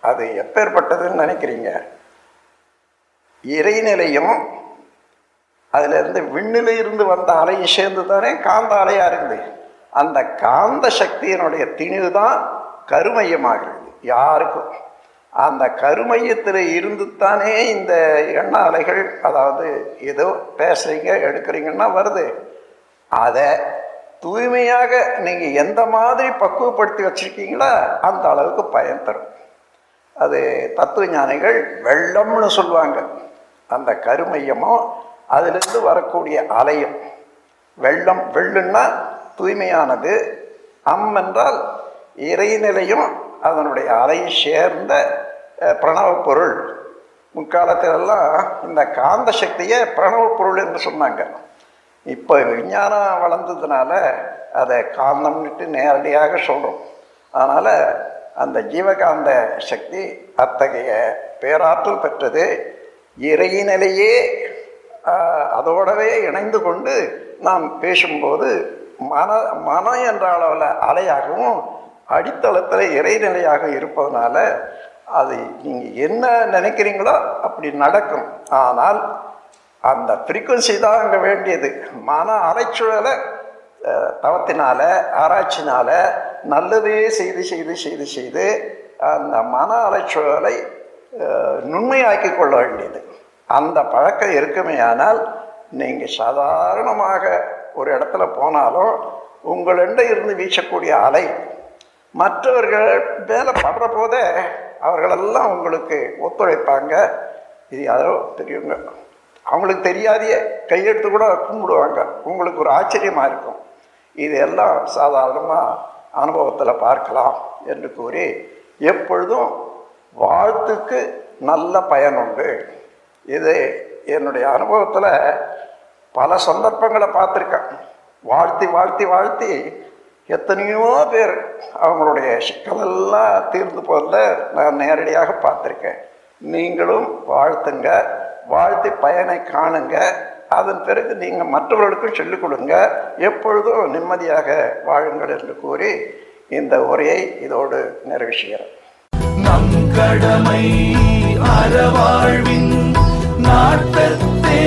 அது எப்பேற்பட்டதுன்னு நினைக்கிறீங்க? இறைநிலையும் அதிலிருந்து விண்ணில இருந்து வந்த அலையும் சேர்ந்து தானே காந்த அலையாக இருந்து? அந்த காந்த சக்தியினுடைய திணிவு தான் கருமையமாகிறது யாருக்கும். அந்த கருமையத்தில் இருந்து தானே இந்த எண்ண அலைகள் அதாவது ஏதோ பேசுகிறீங்க எடுக்கிறீங்கன்னா வருது. அதை தூய்மையாக நீங்கள் எந்த மாதிரி பக்குவப்படுத்தி வச்சிருக்கீங்களோ அந்த அளவுக்கு பயன் தரும். அது தத்துவ ஞானிகள் வெள்ளம்னு சொல்லுவாங்க. அந்த கருமையமும் அதிலிருந்து வரக்கூடிய அலையும். வெள்ளம் வெள்ளுன்னா தூய்மையானது. அம் என்றால் இறைநிலையும் அதனுடைய அலையும் சேர்ந்த பிரணவ பொருள். முற்காலத்திலெல்லாம் இந்த காந்த சக்தியை பிரணவ பொருள் என்று சொன்னாங்க. இப்போ விஞ்ஞானம் வளர்ந்ததுனால அதை காந்தம்னுட்டு நேரடியாக சொல்கிறோம் அதனால் அந்த ஜீவகாந்த சக்தி அத்தகைய பேராற்றல் பெற்றது இறையினிலேயே அதோடவே இணைந்து கொண்டு நாம் பேசும்போது மன மனம் என்ற அளவில் அலையாகவும் அடித்தளத்தில் இறைநிலையாக இருப்பதனால அது நீங்கள் என்ன நினைக்கிறீங்களோ அப்படி நடக்கும். ஆனால் அந்த ஃப்ரீக்குவன்சி தான் அங்கே வேண்டியது. மன அலைச்சூழலை தவத்தினால ஆராய்ச்சினால நல்லதே செய்து செய்து செய்து செய்து அந்த மன அலைச்சூழலை நுண்மையாக்கி கொள்ள வேண்டியது. அந்த பழக்கம் இருக்குமே ஆனால் நீங்கள் சாதாரணமாக ஒரு இடத்துல போனாலும் உங்களிட இருந்து வீசக்கூடிய அலை மற்றவர்கள் மேலே படுற போதே அவர்களெல்லாம் உங்களுக்கு ஒத்துழைப்பாங்க. இது யாரோ பெரியவங்க. அவங்களுக்கு தெரியாதையே கையெடுத்து கூட கும்பிடுவாங்க. உங்களுக்கு ஒரு ஆச்சரியமாக இருக்கும். இது எல்லாம் சாதாரணமாக அனுபவத்தில் பார்க்கலாம் என்று கூறி எப்பொழுதும் வாழ்த்துக்கு நல்ல பயன் உண்டு. இது என்னுடைய அனுபவத்தில் பல சந்தர்ப்பங்களை பார்த்துருக்கேன். வாழ்த்தி வாழ்த்தி வாழ்த்தி எத்தனையோ பேர் அவங்களுடைய சிக்கலெல்லாம் தீர்ந்து போகிறத நான் நேரடியாக பார்த்துருக்கேன். நீங்களும் வாழ்த்துங்க. வாழ்த்தி பயனை காணுங்க. அதன் பிறகு நீங்கள் மற்றவர்களுக்கும் சொல்லிக் கொடுங்க. எப்பொழுதும் நிம்மதியாக வாழுங்கள் என்று கூறி இந்த உரையை இதோடு நிறைவு செய்கிறேன் நம் கடமை அறவாழ்வின் நாட்டத்தே.